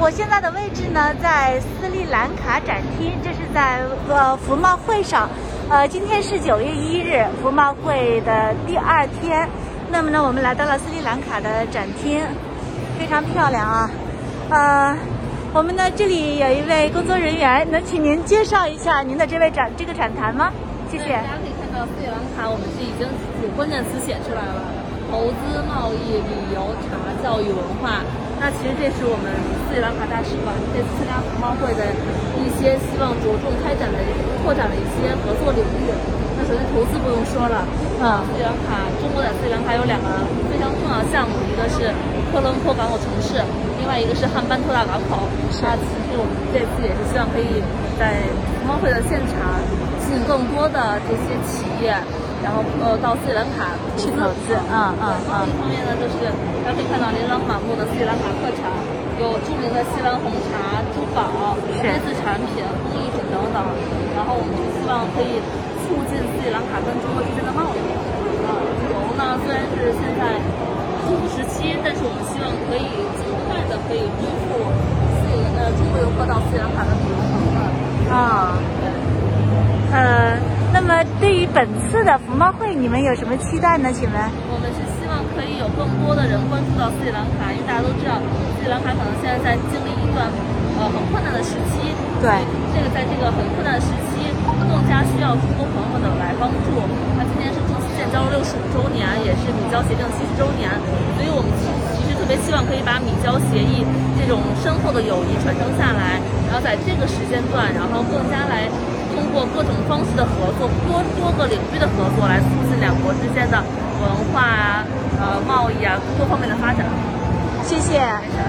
我现在的位置呢，在斯里兰卡展厅，这是在呃服贸会上。呃，今天是九月一日，服贸会的第二天。那么呢，我们来到了斯里兰卡的展厅，非常漂亮啊。呃，我们呢这里有一位工作人员，能请您介绍一下您的这位展这个展台吗？谢谢。大家可以看到斯里兰卡，我们是已经有关键词写出来了：投资、贸易、旅游、茶、教育、文化。那其实这是我们斯里兰卡大使馆这次参加服贸会的一些希望着重开展的、拓展的一些合作领域。那首先投资不用说了，嗯，斯里兰卡，中国在斯里兰卡有两个非常重要的项目，一个是科伦坡港口城市，另外一个是汉班托大港口。那其实我们这次也是希望可以在服贸会的现场。吸引更多的这些企业，然后呃到斯里兰卡去投资，嗯嗯嗯。另一方面呢，就是大家可以看到琳琅满目的斯里兰卡特产，有著名的锡兰红茶、珠宝、电子产品、工艺品等等。然后我们就希望可以促进斯里兰卡跟中国之间的贸易。呃，旅游呢虽然是现在不时期，但是我们希望可以尽快的可以恢复斯里呃中那么对于本次的服贸会，你们有什么期待呢？请问？我们是希望可以有更多的人关注到斯里兰卡，因为大家都知道斯里兰卡可能现在在经历一段呃很困难的时期。对。这个在这个很困难的时期，更加需要中国朋友们的来帮助。那今天是中西建交六十五周年，也是米交协定七十周年，所以我们其实特别希望可以把米交协议这种深厚的友谊传承下来，然后在这个时间段，然后更加来。通过各种方式的合作，多多个领域的合作，来促进两国之间的文化啊、呃贸易啊多方面的发展。谢谢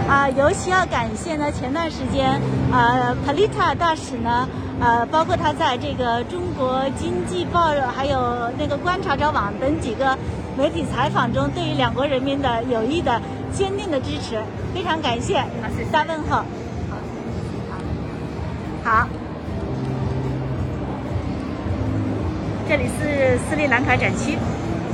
啊，尤其要感谢呢，前段时间呃帕丽塔大使呢，呃，包括他在这个中国经济报还有那个观察者网等几个媒体采访中，对于两国人民的友谊的坚定的支持，非常感谢，大问候。好，好。这里是斯里兰卡展区。